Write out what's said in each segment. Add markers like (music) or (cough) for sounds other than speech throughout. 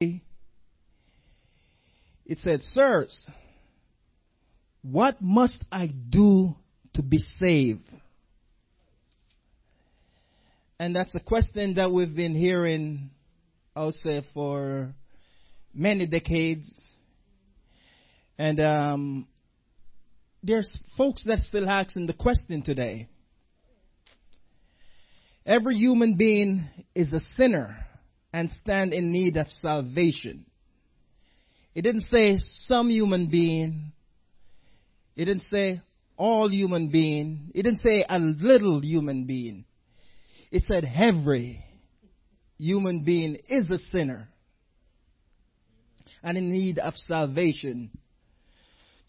it said, Sirs, what must I do to be saved? And that's a question that we've been hearing, I would say, for many decades. And um, there's folks that still asking the question today. Every human being is a sinner and stand in need of salvation. It didn't say some human being. It didn't say all human being. It didn't say a little human being. It said every human being is a sinner and in need of salvation.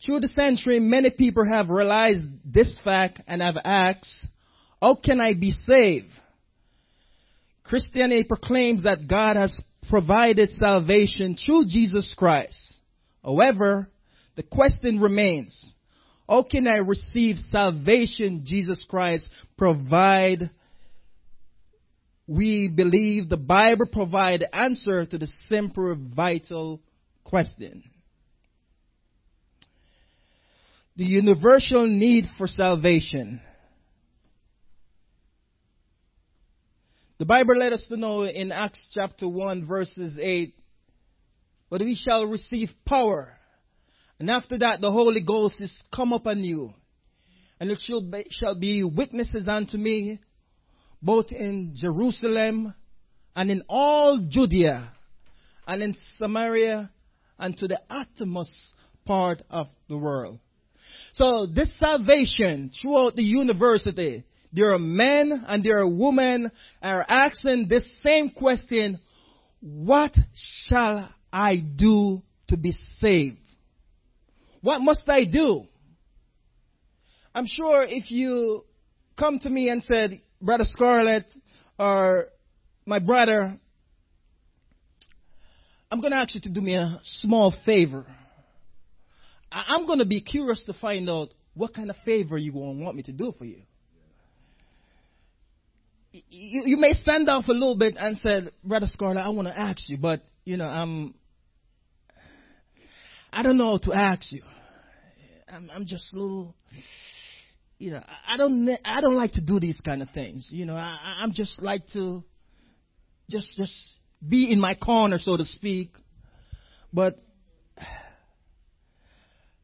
Through the century, many people have realized this fact and have asked, how can I be saved? Christianity proclaims that God has provided salvation through Jesus Christ. However, the question remains, how can I receive salvation Jesus Christ provide? We believe the Bible provide the answer to the simple, vital question. The universal need for salvation. The Bible let us to know in Acts chapter 1 verses 8, but we shall receive power. And after that the Holy Ghost is come upon you. And it shall be, shall be witnesses unto me, both in Jerusalem and in all Judea and in Samaria and to the uttermost part of the world. So this salvation throughout the university there are men and there are women are asking this same question, what shall I do to be saved? What must I do? I'm sure if you come to me and said, Brother Scarlett or my brother, I'm going to ask you to do me a small favor. I'm going to be curious to find out what kind of favor you want me to do for you you, you may stand off a little bit and said, Brother Scarlett, I want to ask you, but you know, I'm I don't know how to ask you. I'm, I'm just a little, you know, I don't I don't like to do these kind of things. You know, I, I'm just like to just just be in my corner, so to speak. But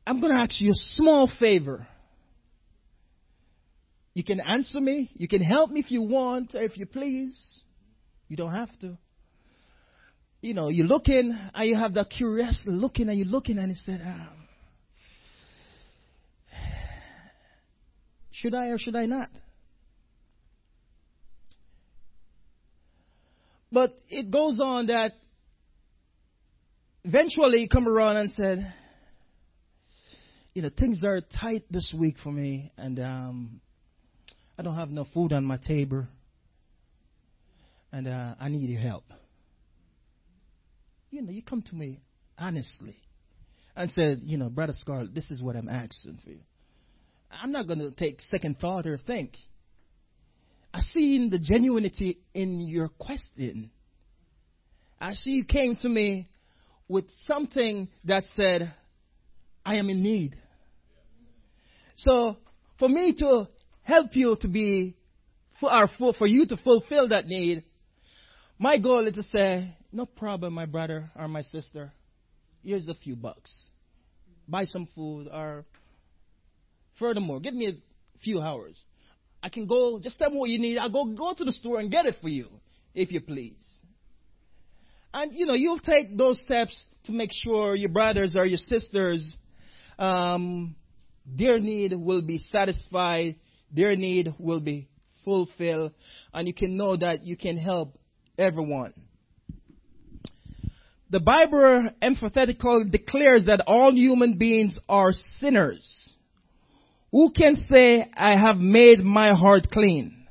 I'm going to ask you a small favor. You can answer me. You can help me if you want or if you please. You don't have to. You know, you're looking and you have that curiosity looking and you're looking and you said, um, should I or should I not? But it goes on that eventually you come around and said, you know, things are tight this week for me and um, I don't have enough food on my table, and uh, I need your help. You know, you come to me honestly and said, you know, Brother Scarlett, this is what I'm asking for you. I'm not going to take second thought or think. I see in the genuinity in your question. I see you came to me with something that said, I am in need. So, for me to help you to be, for, for you to fulfill that need, my goal is to say, no problem, my brother or my sister. Here's a few bucks. Buy some food or furthermore, give me a few hours. I can go, just tell me what you need. I'll go, go to the store and get it for you, if you please. And, you know, you'll take those steps to make sure your brothers or your sisters, um, their need will be satisfied their need will be fulfilled, and you can know that you can help everyone. The Bible emphatically declares that all human beings are sinners. Who can say, I have made my heart clean?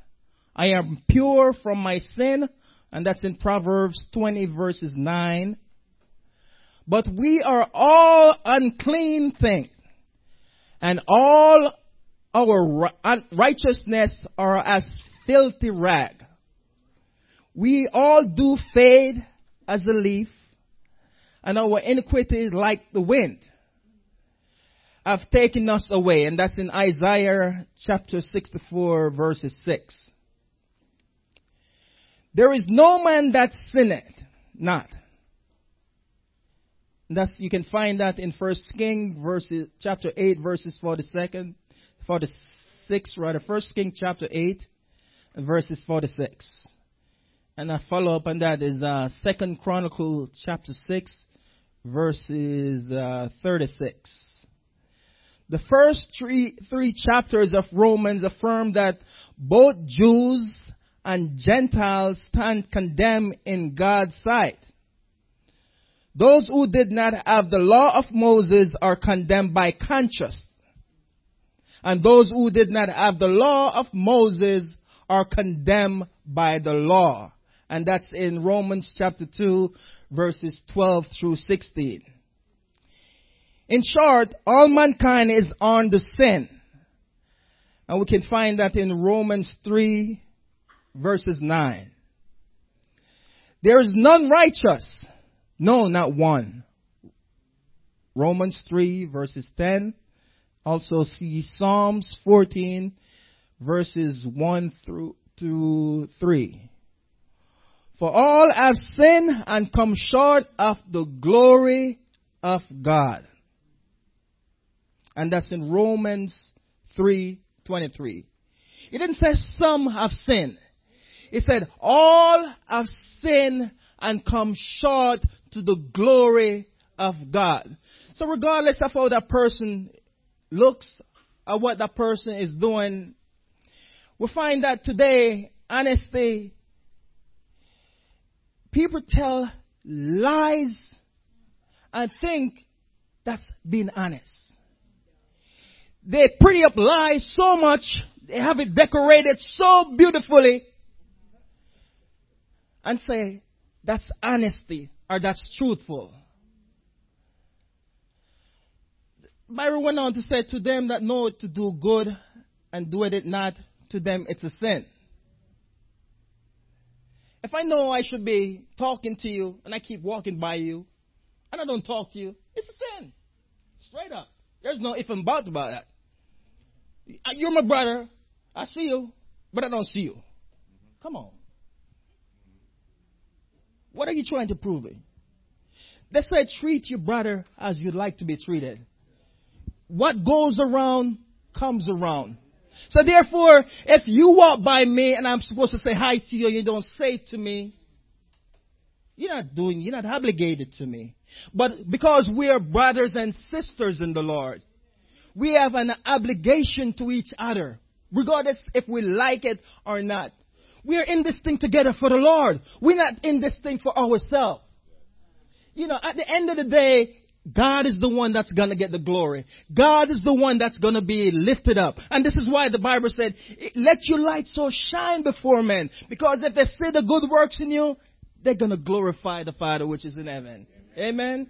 I am pure from my sin, and that's in Proverbs 20 verses 9. But we are all unclean things, and all our righteousness are as filthy rag. We all do fade as a leaf, and our iniquity like the wind have taken us away. And that's in Isaiah chapter 64 verses 6. There is no man that sinneth not. That's, you can find that in First King verses, chapter 8 verses 42nd, 46 rather, First King chapter 8 verses 46. And a follow up on that is, uh, Second Chronicle chapter 6 verses, uh, 36. The first three, three chapters of Romans affirm that both Jews and Gentiles stand condemned in God's sight. Those who did not have the law of Moses are condemned by conscience. And those who did not have the law of Moses are condemned by the law. And that's in Romans chapter 2 verses 12 through 16. In short, all mankind is on the sin. And we can find that in Romans 3 verses 9. There is none righteous. No, not one. Romans 3 verses 10. Also see Psalms 14 verses 1 through to 3. For all have sinned and come short of the glory of God. And that's in Romans 3:23. It didn't say some have sinned. It said all have sinned and come short to the glory of God. So regardless of how that person looks at what that person is doing, we find that today, honesty, people tell lies and think that's being honest. They pretty up lies so much, they have it decorated so beautifully, and say that's honesty or that's truthful. Byron went on to say to them that know to do good and do it not, to them it's a sin. If I know I should be talking to you and I keep walking by you and I don't talk to you, it's a sin. Straight up. There's no if and buts about that. Uh, you're my brother. I see you, but I don't see you. Come on. What are you trying to prove? They say treat your brother as you'd like to be treated. What goes around comes around. So therefore, if you walk by me and I'm supposed to say hi to you and you don't say to me, you're not doing, you're not obligated to me. But because we are brothers and sisters in the Lord, we have an obligation to each other, regardless if we like it or not. We are in this thing together for the Lord. We're not in this thing for ourselves. You know, at the end of the day, God is the one that's gonna get the glory. God is the one that's gonna be lifted up. And this is why the Bible said, let your light so shine before men. Because if they see the good works in you, they're gonna glorify the Father which is in heaven. Amen. Amen.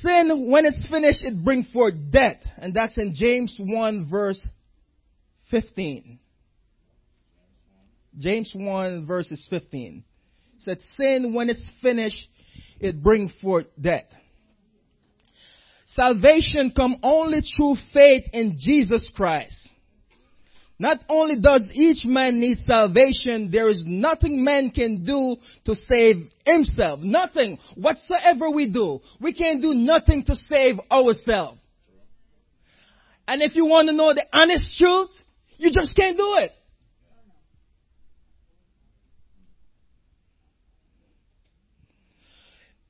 Sin, when it's finished, it brings forth death. And that's in James 1 verse 15. James 1 verses 15. It said, sin, when it's finished, it brings forth death. Salvation come only through faith in Jesus Christ. Not only does each man need salvation, there is nothing man can do to save himself. Nothing. Whatsoever we do, we can't do nothing to save ourselves. And if you want to know the honest truth, you just can't do it.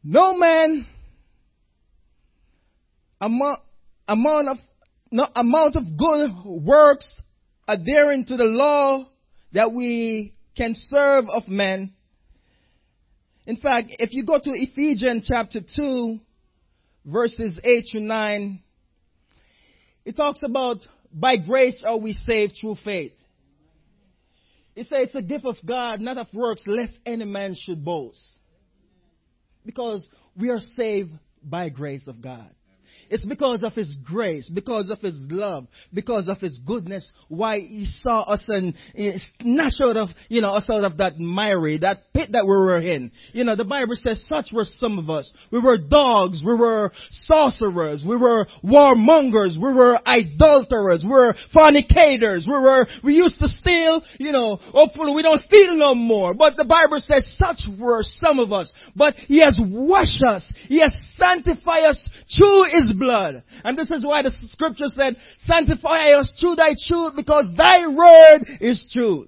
No man amount, of no amount of good works adhering to the law that we can serve of men. In fact, if you go to Ephesians chapter 2, verses 8 to 9, it talks about by grace are we saved through faith. It says it's a gift of God, not of works, lest any man should boast because we are saved by grace of God. It's because of His grace, because of His love, because of His goodness, why He saw us and eh, snatched out of, you know, us out of that miry, that pit that we were in. You know, the Bible says such were some of us. We were dogs, we were sorcerers, we were warmongers, we were adulterers, we were fornicators, we were, we used to steal, you know, hopefully we don't steal no more. But the Bible says such were some of us. But He has washed us. He has sanctified us through His blood. And this is why the scripture said, sanctify us through thy truth because thy word is truth.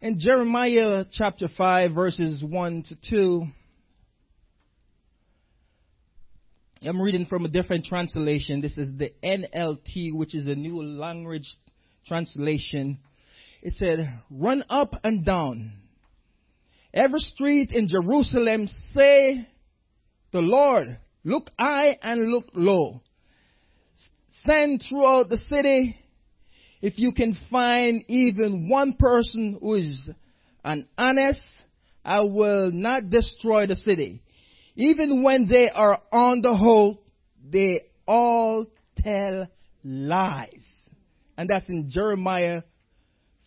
In Jeremiah chapter 5 verses 1 to 2, I'm reading from a different translation. This is the NLT, which is a new language translation. It said, run up and down. Every street in Jerusalem say, the Lord, look high and look low. Send throughout the city if you can find even one person who is an honest, I will not destroy the city. Even when they are on the whole, they all tell lies. And that's in Jeremiah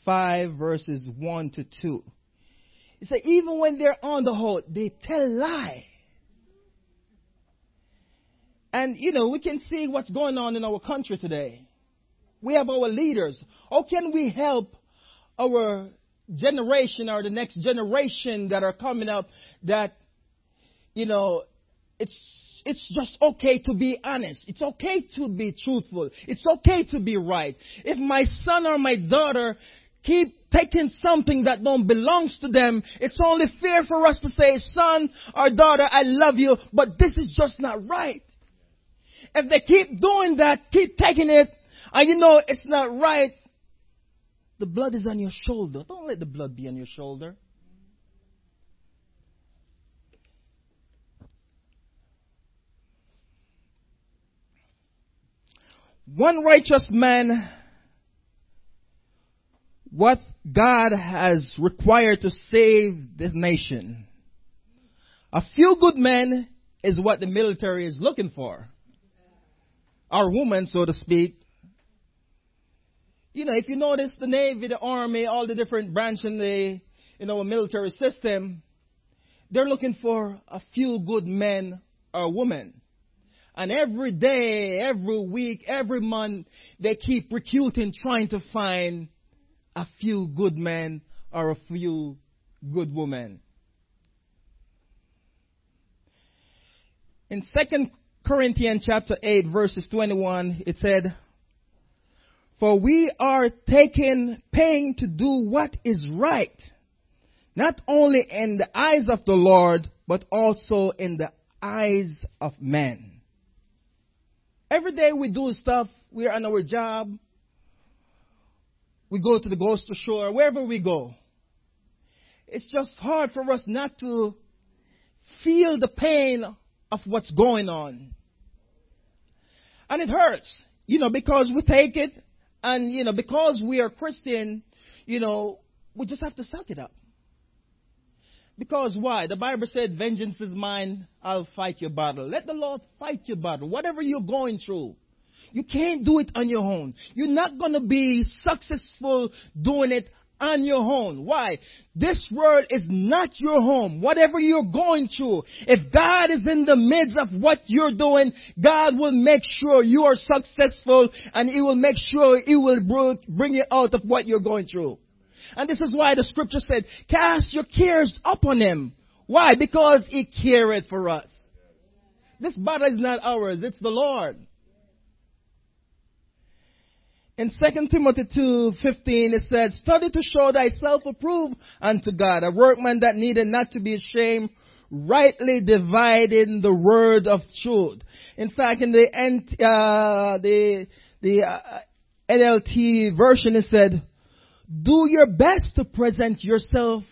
5 verses 1 to 2. He said, even when they're on the whole, they tell lie. And, you know, we can see what's going on in our country today. We have our leaders. How can we help our generation or the next generation that are coming up that you know, it's it's just okay to be honest. It's okay to be truthful. It's okay to be right. If my son or my daughter keep taking something that don't belongs to them, it's only fair for us to say, son or daughter, I love you, but this is just not right. If they keep doing that, keep taking it, and you know it's not right, the blood is on your shoulder. Don't let the blood be on your shoulder. one righteous man, what God has required to save this nation. A few good men is what the military is looking for. Our women, so to speak. You know, if you notice the Navy, the Army, all the different branches in the, you know, military system, they're looking for a few good men or women. And every day, every week, every month, they keep recruiting, trying to find a few good men or a few good women. In 2 Corinthians chapter 8 verses 21, it said, For we are taking pain to do what is right, not only in the eyes of the Lord, but also in the eyes of men. Every day we do stuff. We're on our job. We go to the grocery store, wherever we go. It's just hard for us not to feel the pain of what's going on. And it hurts, you know, because we take it and, you know, because we are Christian, you know, we just have to suck it up. Because why? The Bible said, Vengeance is mine, I'll fight your battle. Let the Lord fight your battle. Whatever you're going through, you can't do it on your own. You're not going to be successful doing it on your own. Why? This world is not your home. Whatever you're going through, if God is in the midst of what you're doing, God will make sure you are successful and He will make sure He will bring you out of what you're going through. And this is why the scripture said, cast your cares upon him. Why? Because he careth for us. This battle is not ours, it's the Lord. In 2 Timothy 2:15 it says, Study to show thyself approved unto God, a workman that needed not to be ashamed, rightly dividing the word of truth. In fact, in the, uh, the, the uh, NLT version, it said, do your best to present yourself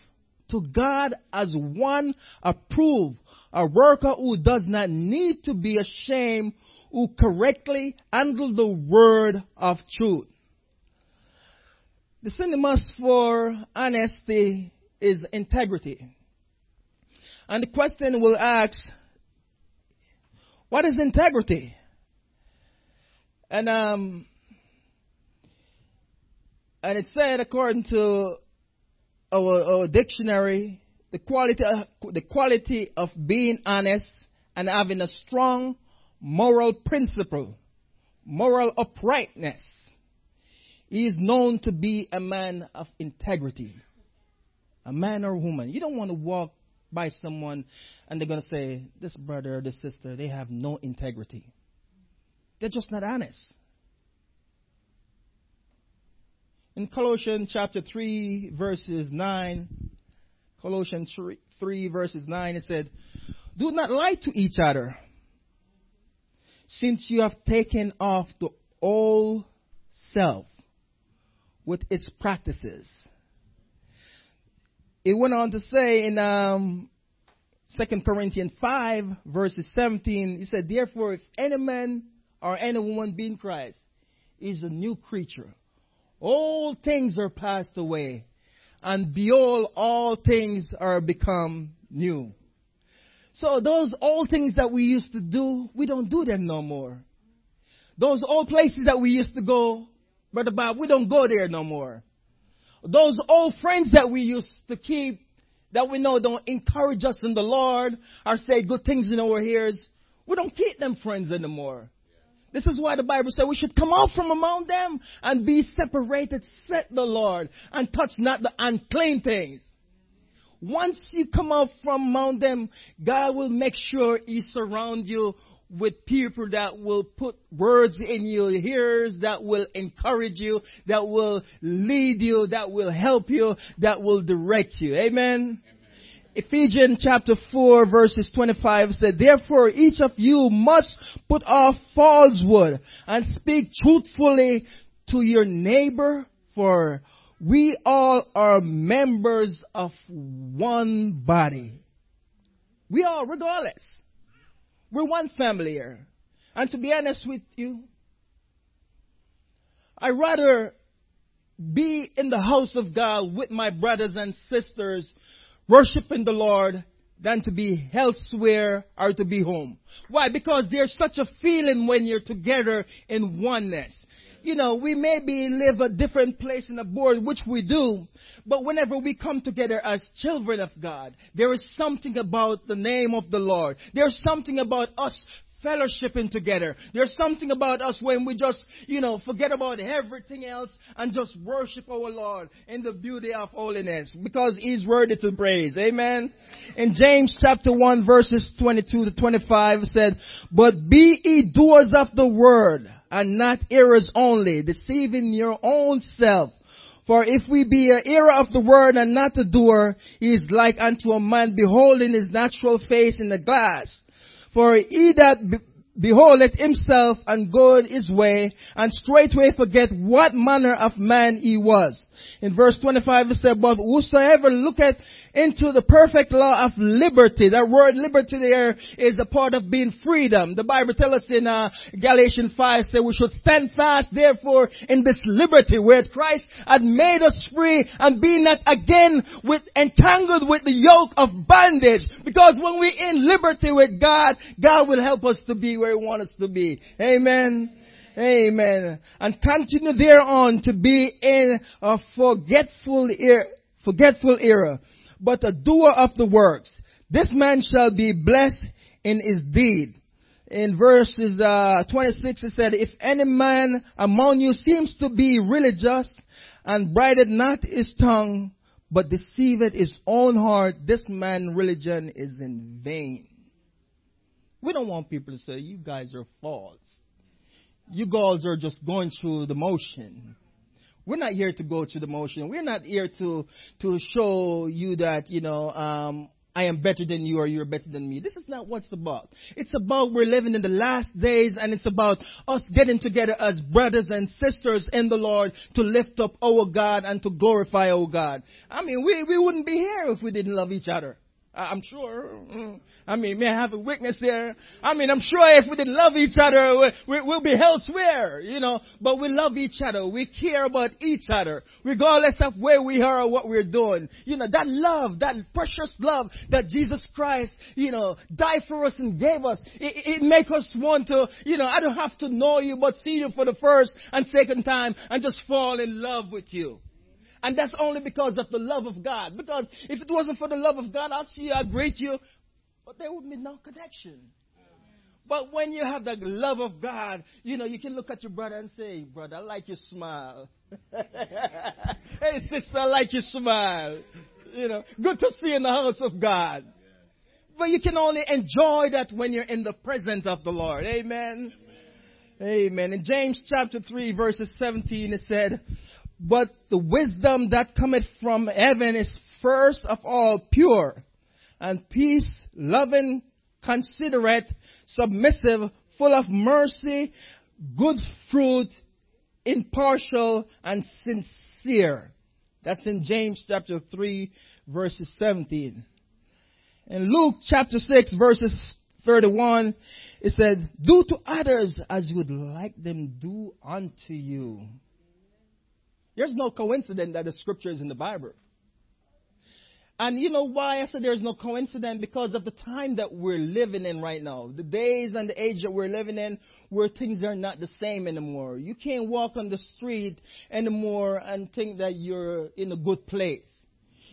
to God as one approved, a worker who does not need to be ashamed, who correctly handle the word of truth. The synonymous for honesty is integrity. And the question will ask, what is integrity? And um, and it said according to our, our dictionary, the quality the quality of being honest and having a strong moral principle, moral uprightness. He is known to be a man of integrity, a man or woman. You don't want to walk by someone and they're going to say, this brother or this sister, they have no integrity. They're just not honest. In Colossians chapter 3, verses 9, Colossians 3, 3 verses 9, it said, Do not lie to each other, since you have taken off the old self with its practices. It went on to say in um, 2 Corinthians 5, verses 17, it said, Therefore, if any man or any woman be in Christ, is a new creature. All things are passed away, and behold, all things are become new. So those old things that we used to do, we don't do them no more. Those old places that we used to go, Brother Bob, we don't go there no more. Those old friends that we used to keep, that we know don't encourage us in the Lord, or say good things in our ears, we don't keep them friends anymore. This is why the Bible said we should come out from among them and be separated, said the Lord, and touch not the unclean things. Once you come out from among them, God will make sure He surround you with people that will put words in your ears, that will encourage you, that will lead you, that will help you, that will direct you. Amen. Amen. Ephesians chapter 4 verses 25 said, Therefore each of you must put off falsehood and speak truthfully to your neighbor for we all are members of one body. We are regardless. We're one family here. And to be honest with you, I'd rather be in the house of God with my brothers and sisters worshiping the Lord than to be elsewhere or to be home. Why? Because there's such a feeling when you're together in oneness. You know, we maybe live a different place in a board, which we do, but whenever we come together as children of God, there is something about the name of the Lord. There's something about us fellowshipping together. There's something about us when we just, you know, forget about everything else and just worship our Lord in the beauty of holiness because He's worthy to praise. Amen. In James chapter 1 verses 22 to 25 said, But be ye doers of the word and not hearers only, deceiving your own self. For if we be a hearer of the word and not a doer, he is like unto a man beholding his natural face in the glass. For he that be- beholdeth himself and goeth his way, and straightway forget what manner of man he was. In verse 25 it said, But whosoever looketh into the perfect law of liberty, that word liberty there is a part of being freedom. The Bible tells us in uh, Galatians 5 that we should stand fast therefore in this liberty where Christ had made us free and be not again with entangled with the yoke of bondage. Because when we're in liberty with God, God will help us to be where He wants us to be. Amen. Amen. And continue thereon to be in a forgetful era, forgetful era, but a doer of the works. This man shall be blessed in his deed. In verses uh, 26 it said, If any man among you seems to be religious and bridleth not his tongue, but deceiveth his own heart, this man religion is in vain. We don't want people to say, you guys are false you girls are just going through the motion. We're not here to go through the motion. We're not here to to show you that you know um, I am better than you or you're better than me. This is not what it's about. It's about we're living in the last days and it's about us getting together as brothers and sisters in the Lord to lift up our God and to glorify our God. I mean, we, we wouldn't be here if we didn't love each other. I'm sure. Mm. I mean, may I have a witness there? I mean, I'm sure if we didn't love each other, we, will be elsewhere, you know. But we love each other. We care about each other, regardless of where we are or what we're doing. You know, that love, that precious love that Jesus Christ, you know, died for us and gave us, it, it makes us want to, you know, I don't have to know you, but see you for the first and second time and just fall in love with you. And that's only because of the love of God. Because if it wasn't for the love of God, I'd see you, I'd greet you, but there would be no connection. But when you have the love of God, you know, you can look at your brother and say, brother, I like your smile. (laughs) hey, sister, I like your smile. You know, good to see you in the house of God. But you can only enjoy that when you're in the presence of the Lord. Amen. Amen. Amen. In James chapter 3 verses 17 it said, but the wisdom that cometh from heaven is first of all pure, and peace, loving, considerate, submissive, full of mercy, good fruit, impartial, and sincere. That's in James chapter 3 verses 17. In Luke chapter 6 verses 31, it said, do to others as you would like them do unto you. There's no coincidence that the scripture is in the Bible. And you know why I said there's no coincidence? Because of the time that we're living in right now. The days and the age that we're living in where things are not the same anymore. You can't walk on the street anymore and think that you're in a good place.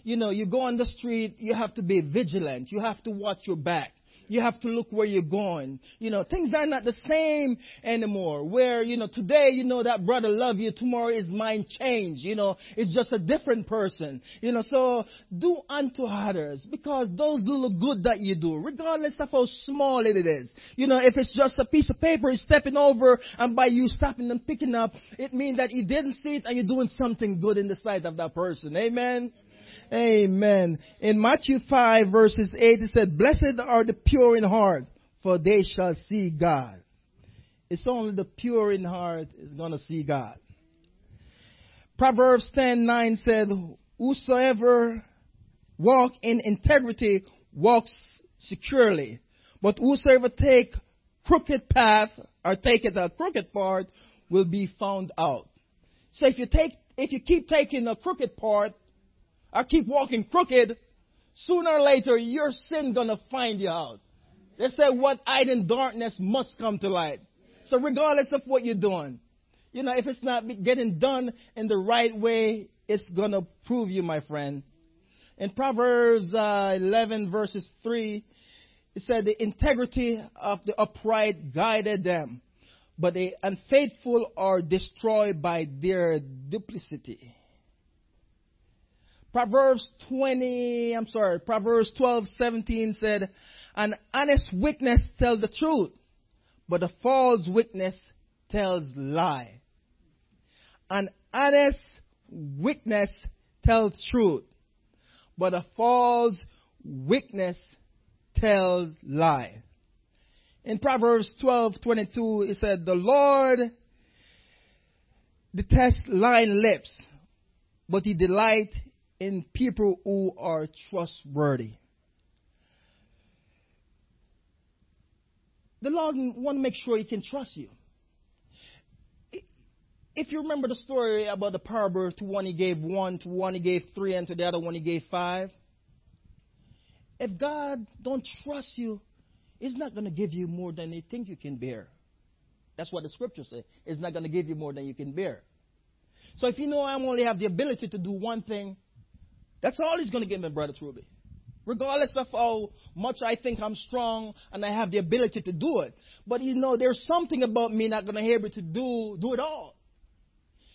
You know, you go on the street, you have to be vigilant. You have to watch your back. You have to look where you're going. You know, things are not the same anymore. Where, you know, today, you know, that brother love you, tomorrow his mind change. You know, it's just a different person. You know, so do unto others because those little good that you do, regardless of how small it is. You know, if it's just a piece of paper he's stepping over and by you stopping and picking up, it means that you didn't see it and you're doing something good in the sight of that person. Amen. Amen. In Matthew 5 verses 8 it said, Blessed are the pure in heart, for they shall see God. It's only the pure in heart is gonna see God. Proverbs 10 9 said, Whosoever walk in integrity walks securely, but whosoever take crooked path or take it a crooked part will be found out. So if you take, if you keep taking a crooked part, I keep walking crooked, sooner or later your sin gonna find you out. They say what hide in darkness must come to light. So regardless of what you're doing, you know, if it's not getting done in the right way, it's gonna prove you, my friend. In Proverbs uh, 11 verses 3, it said the integrity of the upright guided them, but the unfaithful are destroyed by their duplicity. Proverbs 20, I'm sorry, Proverbs 12, 17 said, an honest witness tells the truth, but a false witness tells lie. An honest witness tells truth, but a false witness tells lie. In Proverbs 12:22 it said, "The Lord detests lying lips, but he delight in people who are trustworthy. The Lord want to make sure He can trust you. If you remember the story about the parable, to one He gave one, to one He gave three, and to the other one He gave five. If God don't trust you, He's not going to give you more than you think you can bear. That's what the scripture says. It's not going to give you more than you can bear. So if you know I only have the ability to do one thing, that's all he's going to give me, Brother Truby. Regardless of how much I think I'm strong and I have the ability to do it. But you know, there's something about me not going to be able to do, do it all.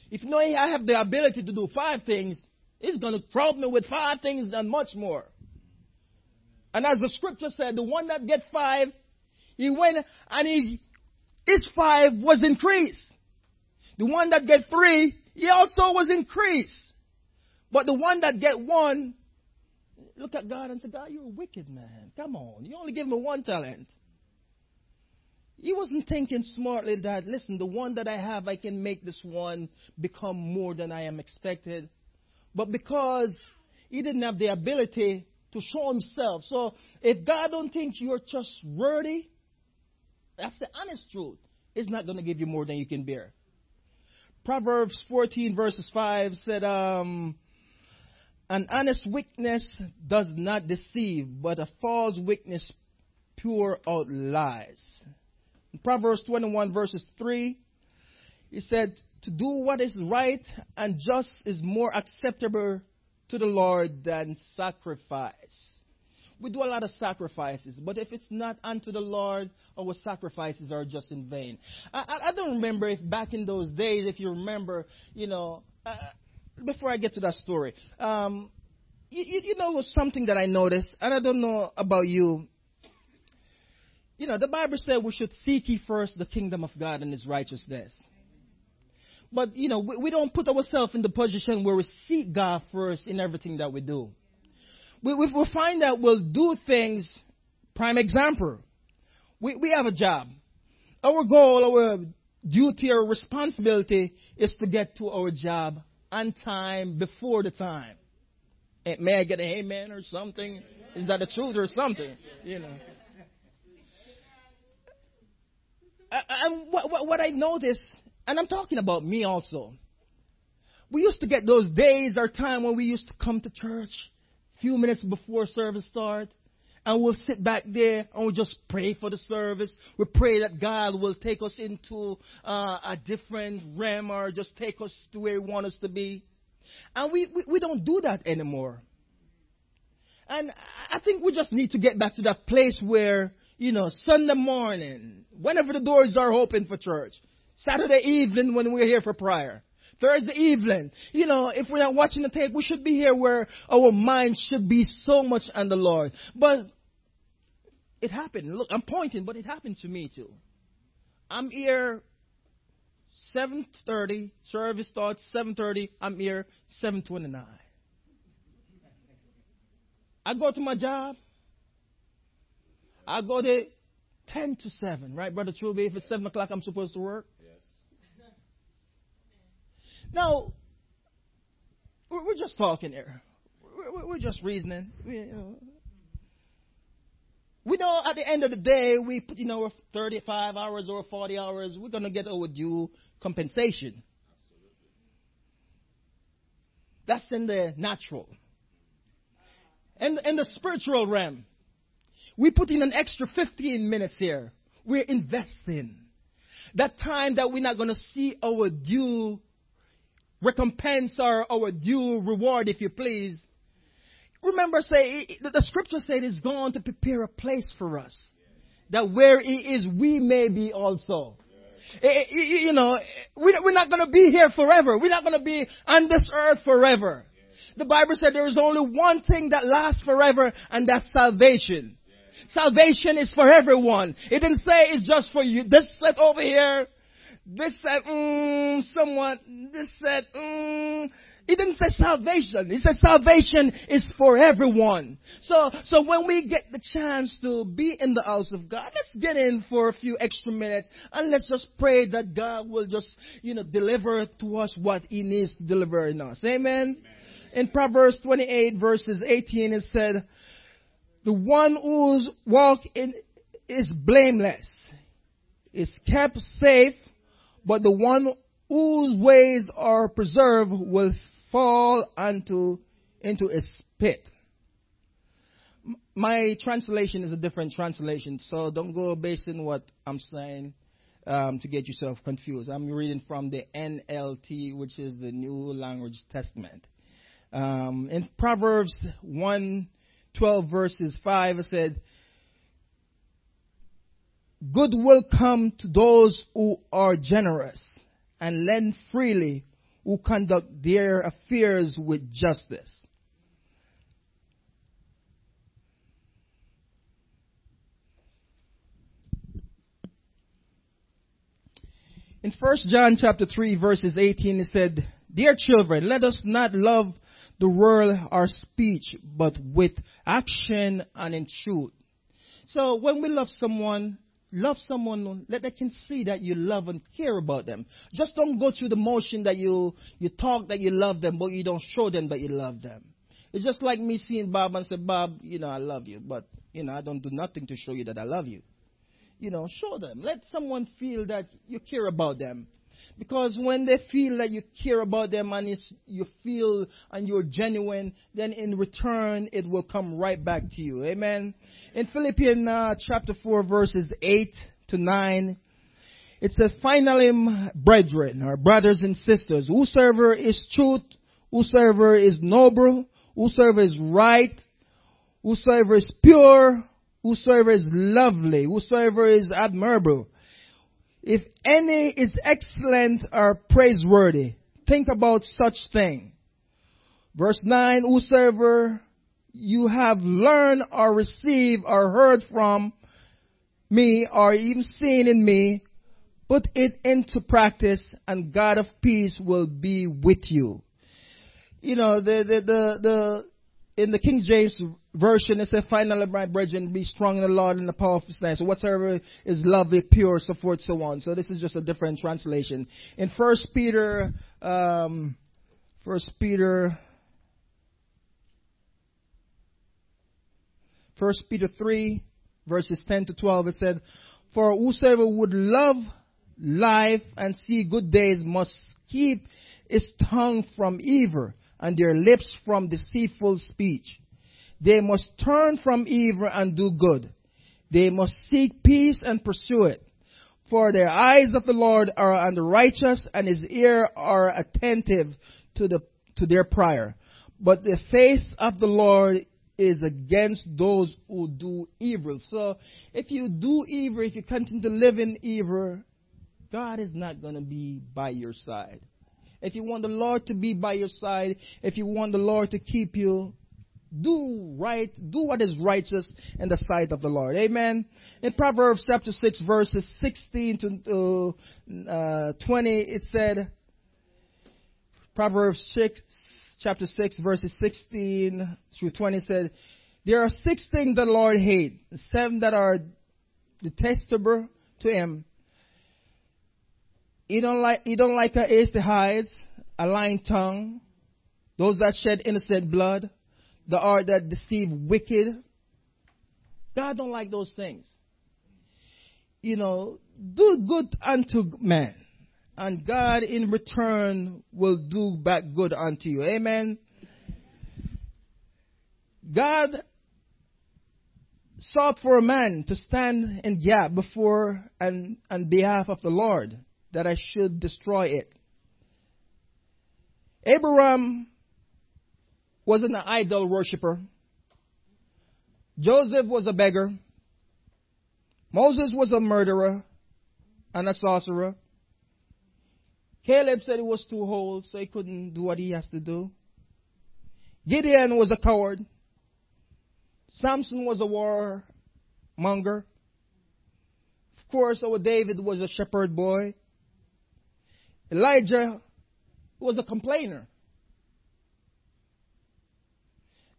If you know I have the ability to do five things, he's going to trouble me with five things and much more. And as the scripture said, the one that get five, he went and he, his five was increased. The one that get three, he also was increased. But the one that get one, look at God and say, God, you're a wicked man. Come on. You only give me one talent. He wasn't thinking smartly that, listen, the one that I have, I can make this one become more than I am expected. But because he didn't have the ability to show himself. So if God don't think you're trustworthy, that's the honest truth. It's not going to give you more than you can bear. Proverbs 14 verses 5 said, um, an honest witness does not deceive, but a false witness pour out lies. In Proverbs 21 verses 3, he said, to do what is right and just is more acceptable to the Lord than sacrifice. We do a lot of sacrifices, but if it's not unto the Lord, our sacrifices are just in vain. I, I don't remember if back in those days, if you remember, you know, before I get to that story, um, you, you know something that I noticed, and I don't know about you. You know, the Bible said we should seek ye first the kingdom of God and His righteousness. But you know, we, we don't put ourselves in the position where we seek God first in everything that we do. We, we, we find that we'll do things. Prime example, we, we have a job. Our goal, our duty, our responsibility is to get to our job on time before the time. And May I get an amen or something? Is that the truth or something? You know. And what, what, what I notice, and I'm talking about me also. We used to get those days or time when we used to come to church few minutes before service start and we'll sit back there and we'll just pray for the service. We pray that God will take us into uh, a different realm or just take us to where He wants us to be. And we, we, we don't do that anymore. And I think we just need to get back to that place where, you know, Sunday morning, whenever the doors are open for church, Saturday evening when we're here for prayer, Thursday evening, you know, if we're not watching the tape, we should be here where our mind should be so much on the Lord. But it happened. Look, I'm pointing, but it happened to me too. I'm here 7:30. Service starts 7:30. I'm here 7:29. I go to my job. I go there 10 to 7, right, Brother Truby? If it's 7 o'clock, I'm supposed to work. Now, we're just talking here. We're just reasoning. We, know, we know at the end of the day, we put in our 35 hours or 40 hours, we're going to get our due compensation. That's in the natural. And in the spiritual realm, we put in an extra 15 minutes here. We're investing. That time that we're not going to see our due recompense or our due reward, if you please. Remember, say, the scripture said it's going to prepare a place for us. That where He is, we may be also. You know, we're not going to be here forever. We're not going to be on this earth forever. The Bible said there is only one thing that lasts forever, and that's salvation. Salvation is for everyone. It didn't say it's just for you. This set over here. This said, mm, somewhat. This said, mm. He didn't say salvation. He said salvation is for everyone. So, so when we get the chance to be in the house of God, let's get in for a few extra minutes and let's just pray that God will just, you know, deliver to us what He needs to deliver in us. Amen. Amen. In Proverbs 28 verses 18 it said, the one whose walk in is blameless is kept safe, but the one whose ways are preserved will fall unto, into a spit. My translation is a different translation, so don't go based on what I'm saying um, to get yourself confused. I'm reading from the NLT, which is the New Language Testament. Um, in Proverbs 1 12 verses 5, it said, Good will come to those who are generous and lend freely, who conduct their affairs with justice. In 1 John chapter 3 verses 18 it said, Dear children, let us not love the world or speech, but with action and in truth. So when we love someone, love someone, let they can see that you love and care about them. Just don't go through the motion that you, you talk that you love them, but you don't show them that you love them. It's just like me seeing Bob and say, Bob, you know, I love you, but, you know, I don't do nothing to show you that I love you. You know, show them. Let someone feel that you care about them. Because when they feel that you care about them and it's, you feel and you're genuine, then in return it will come right back to you. Amen. In Philippians uh, chapter 4 verses 8 to 9, it says, finally, brethren, or brothers and sisters, whosoever is truth, whosoever is noble, whosoever is right, whosoever is pure, whosoever is lovely, whosoever is admirable, if any is excellent or praiseworthy, think about such thing. Verse 9, whosoever you have learned or received or heard from me or even seen in me, put it into practice and God of peace will be with you. You know, the, the, the, the, in the King James version, it says, finally, my brethren, be strong in the Lord and the power of his name. So whatsoever is lovely, pure, so forth, so on. So this is just a different translation. In First Peter, um, First Peter, First Peter 3, verses 10 to 12, it said, For whosoever would love life and see good days must keep his tongue from evil and their lips from deceitful speech. They must turn from evil and do good. They must seek peace and pursue it. For the eyes of the Lord are on the righteous and his ear are attentive to the, to their prayer. But the face of the Lord is against those who do evil. So if you do evil, if you continue to live in evil, God is not going to be by your side. If you want the Lord to be by your side, if you want the Lord to keep you, do right, do what is righteous in the sight of the Lord. Amen. In Proverbs chapter 6 verses 16 to uh, 20, it said, Proverbs 6, chapter 6 verses 16 through 20 said, there are six things the Lord hates, seven that are detestable to him. He don't like, he don't like a hasty hides, a lying tongue, those that shed innocent blood, the art that deceive wicked. God don't like those things. You know, do good unto man, and God in return will do back good unto you. Amen. God sought for a man to stand in gap before and on behalf of the Lord that I should destroy it. Abraham wasn't an idol worshiper. Joseph was a beggar. Moses was a murderer and a sorcerer. Caleb said he was too old, so he couldn't do what he has to do. Gideon was a coward. Samson was a war monger. Of course, our David was a shepherd boy. Elijah was a complainer.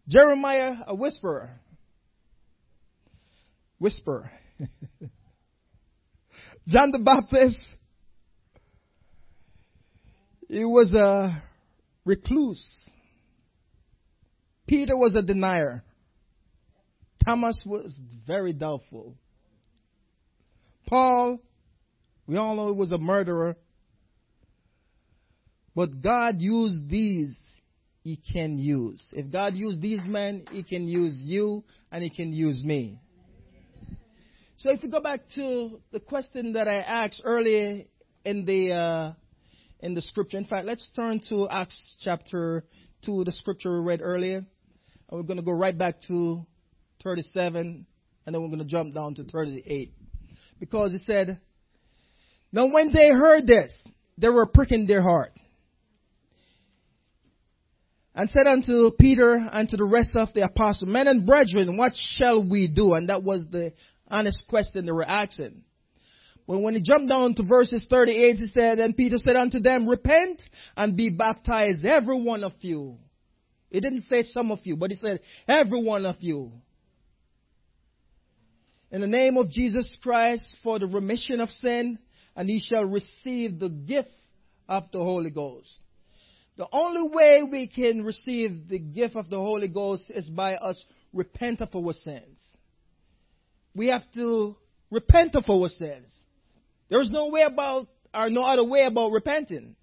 Jeremiah, a whisperer. Whisper. (laughs) John the Baptist, he was a recluse. Peter was a denier. Thomas was very doubtful. Paul, we all know he was a murderer. But God used these, He can use. If God used these men, He can use you and He can use me. So if you go back to the question that I asked earlier in the, uh, in the scripture, in fact, let's turn to Acts chapter 2, the scripture we read earlier. And we're going to go right back to 37, and then we're going to jump down to 38. Because it said, Now when they heard this, they were pricking their heart and said unto Peter and to the rest of the apostles, Men and brethren, what shall we do? And that was the honest question they were asking. But when he jumped down to verses 38, he said, And Peter said unto them, Repent and be baptized, every one of you. He didn't say some of you, but he said, Every one of you. In the name of Jesus Christ for the remission of sin, and ye shall receive the gift of the Holy Ghost. The only way we can receive the gift of the Holy Ghost is by us repent of our sins. We have to repent of our sins. There's no way about, or no other way about repenting.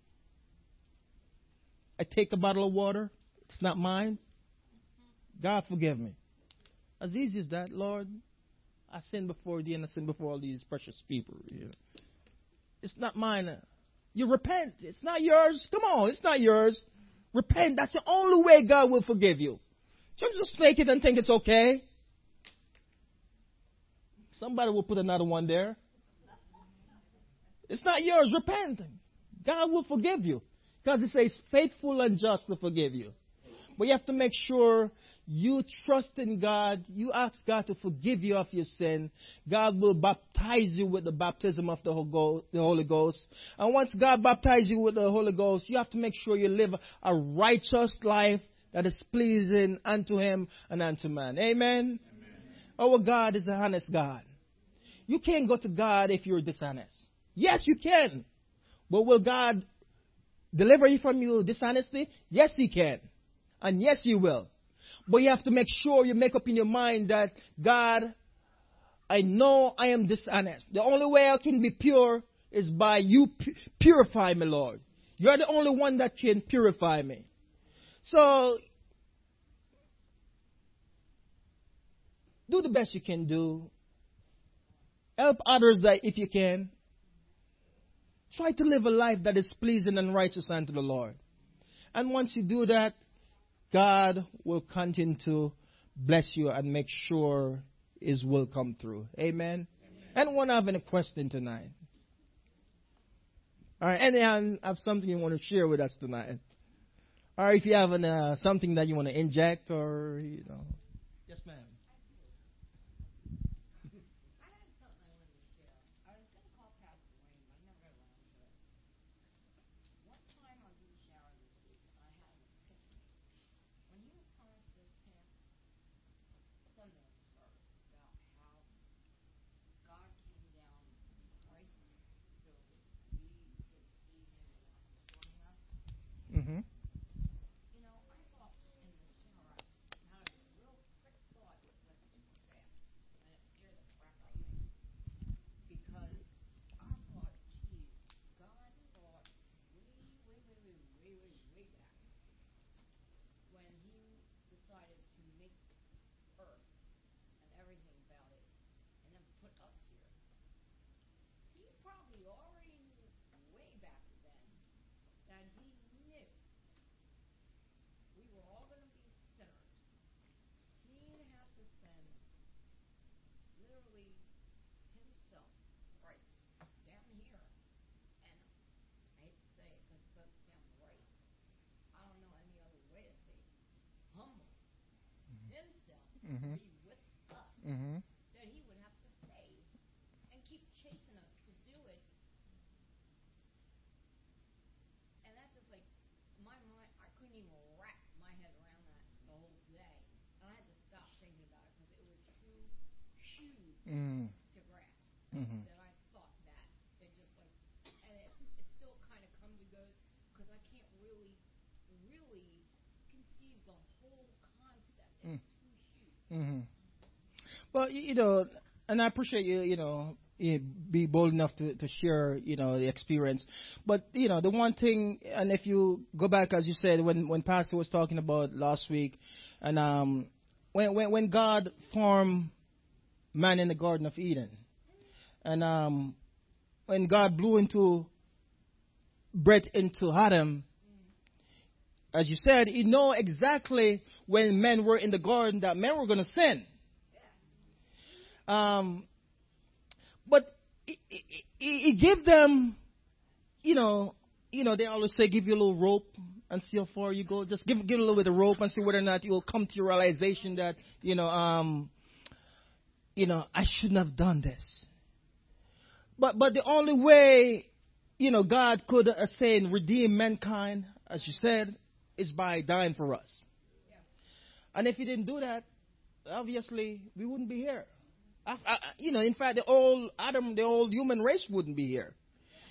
I take a bottle of water. It's not mine. God forgive me. As easy as that, Lord. I sin before thee and I sin before all these precious people. It's not mine. You repent. It's not yours. Come on, it's not yours. Repent. That's the only way God will forgive you. Don't just take it and think it's okay. Somebody will put another one there. It's not yours. Repent. God will forgive you. Because it says faithful and just to forgive you. But you have to make sure you trust in God, you ask God to forgive you of your sin, God will baptize you with the baptism of the Holy Ghost. And once God baptizes you with the Holy Ghost, you have to make sure you live a righteous life that is pleasing unto Him and unto man. Amen? Amen. Our God is a honest God. You can't go to God if you're dishonest. Yes, you can. But will God deliver you from your dishonesty? Yes, He can. And yes, He will. But you have to make sure you make up in your mind that God, I know I am dishonest. The only way I can be pure is by you pu- purify me, Lord. You're the only one that can purify me. So, do the best you can do. Help others that if you can. Try to live a life that is pleasing and righteous unto the Lord. And once you do that, God will continue to bless you and make sure His will come through. Amen. Amen. Anyone have any question tonight? All right. Anyone have something you want to share with us tonight? Or if you have an, uh, something that you want to inject or, you know. Yes, ma'am. Mm-hmm. be with us, mm-hmm. that he would have to save and keep chasing us to do it. And that's just like my mind. I couldn't even wrap my head around that the whole day, and I had to stop thinking about it because it was too huge mm. to grasp. Mm-hmm. That I thought that it just like, and it, it still kind of come to go because I can't really, really conceive the whole. Mm-hmm. Well, you know, and I appreciate you, you know, be bold enough to, to share, you know, the experience. But, you know, the one thing, and if you go back, as you said, when, when Pastor was talking about last week, and um, when, when, when God formed man in the Garden of Eden, and um, when God blew into breath into Adam, as you said, he know exactly when men were in the garden that men were going to sin. Um, but he, he, he gave them, you know, you know, they always say give you a little rope and see how far you go. Just give give a little bit of rope and see whether or not you'll come to your realization that, you know, um, you know, I shouldn't have done this. But but the only way, you know, God could uh, say redeem mankind, as you said, is by dying for us. And if he didn't do that, obviously we wouldn't be here. I, I, you know, in fact, the old Adam, the old human race wouldn't be here.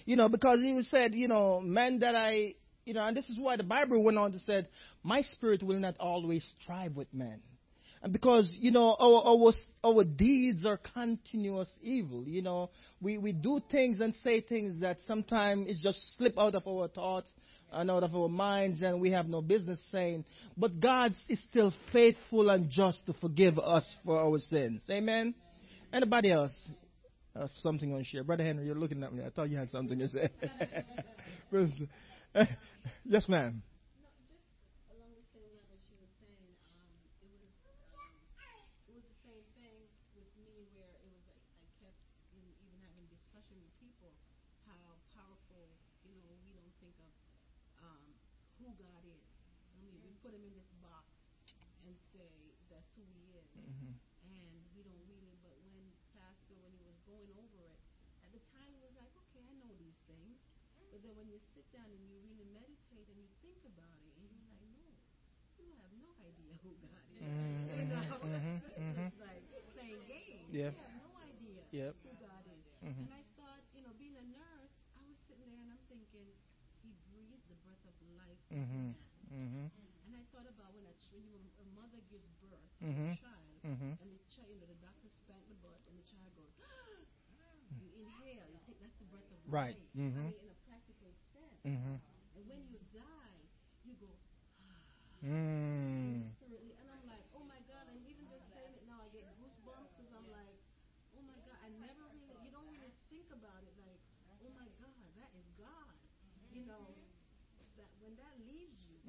You know, because he said, you know, man that I, You know, and this is why the Bible went on to said, "My spirit will not always strive with men." And because you know our our our deeds are continuous evil. You know, we we do things and say things that sometimes just slip out of our thoughts and out of our minds, and we have no business saying. But God is still faithful and just to forgive us for our sins. Amen. Anybody else? have something on share. Brother Henry, you're looking at me. I thought you had something to say. (laughs) (laughs) yes, ma'am. Yeah. I know these things, but then when you sit down and you really meditate and you think about it, and you're like, no, you have no idea who God is. Mm-hmm. (laughs) You know, mm-hmm. (laughs) it's like playing games. yep. You have no idea yep. who God is. Mm-hmm. And I thought, you know, being a nurse, I was sitting there and I'm thinking, He breathed the breath of life mm-hmm. Mm-hmm. And I thought about when a, you a mother gives birth to mm-hmm. child, mm-hmm. and the child, you know, the doctor spank the butt, and the child goes, (gasps) you inhale, you think that's the breath of life. Right. Mm-hmm. I mean, in a practical sense. And when you die, you go, mm.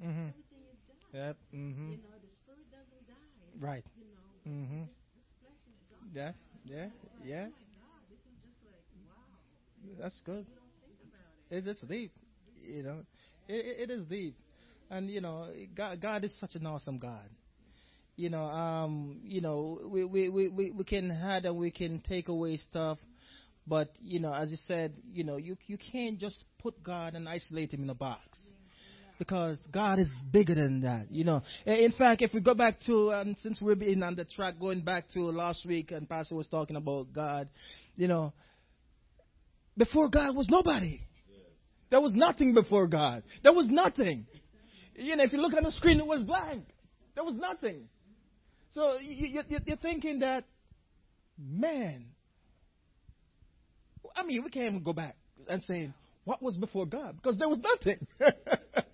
Mm-hmm. Everything is gone. Yep. Mm-hmm. You know, the spirit doesn't die. Right. You know, mm-hmm. this, this flesh is gone. Yeah. Yeah. Like, yeah. Oh my God, this is just like wow. That's good. You don't think about it. It's deep. You know, it, it is deep, and you know, God, God is such an awesome God. You know, um, you know, we we we we can add and we can take away stuff, but you know, as you said, you know, you you can't just put God and isolate Him in a box. Yeah because God is bigger than that. You know, in fact, if we go back to, and since we've been on the track going back to last week, and Pastor was talking about God, you know, before God was nobody. There was nothing before God. There was nothing. You know, if you look on the screen, it was blank. There was nothing. So you, you, you're thinking that, man, I mean, we can't even go back and say, what was before God? Because there was nothing. (laughs)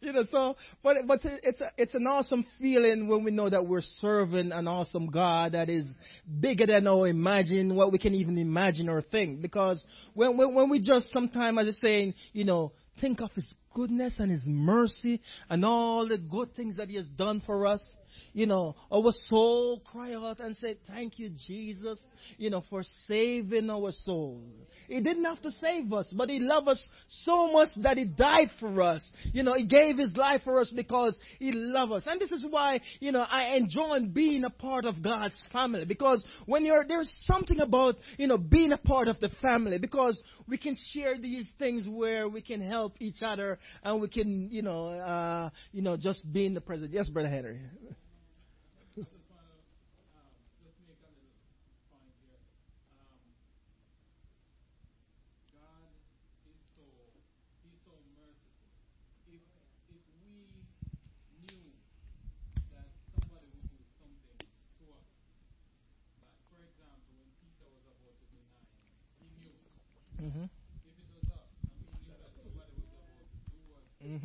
you know, so, but, but it's, a, it's an awesome feeling when we know that we're serving an awesome God that is bigger than our imagine, what we can even imagine or think. Because when, when, when we just sometimes, as I saying, you know, think of His goodness and His mercy and all the good things that He has done for us, you know, our soul cry out and say, Thank you, Jesus, you know, for saving our soul. He didn't have to save us, but He loved us so much that He died for us. You know, He gave His life for us because He loved us. And this is why, you know, I enjoy being a part of God's family because when you're, there's something about, you know, being a part of the family because we can share these things where we can help each other and we can, you know, uh, you know, just be in the present. Yes, Brother Henry.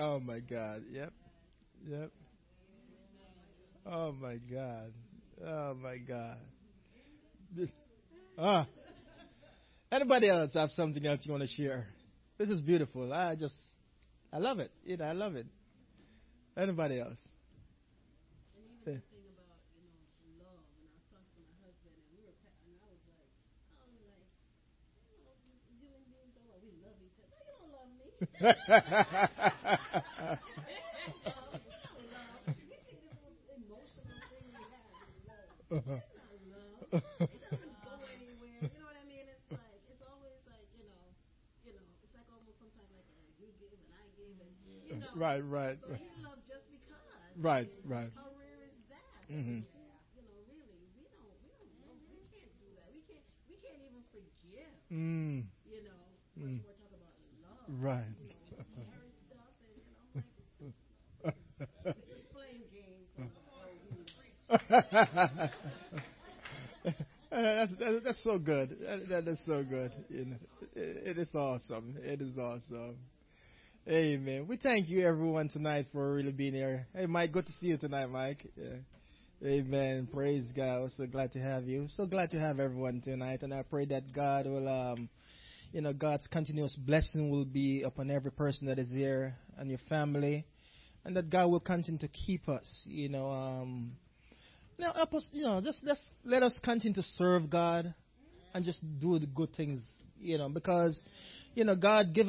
Oh my God. Yep. Yep. Oh my God. Oh my God. Ah. Anybody else have something else you want to share? This is beautiful. I just, I love it. You know, I love it. Anybody else? Right, right. But you love just because. Right, right. How rare is that? Mm-hmm. You know, really, we don't, we don't, we can't do that. We can't, we can't even forgive. Mm. we're talking about love. Right. You know, married stuff, and you know, like, just playing games. that's, (laughs) that's, that's so good. That, that is so good. You know, it, it is awesome. It is awesome. Amen. We thank you, everyone, tonight for really being here. Hey, Mike, good to see you tonight, Mike. Yeah. Amen. Praise God. We're so glad to have you. So glad to have everyone tonight, and I pray that God will, um, you know, God's continuous blessing will be upon every person that is here and your family, and that God will continue to keep us. You know, um, you know, help us. You know, just just let us continue to serve God and just do the good things. You know, because you know God give us.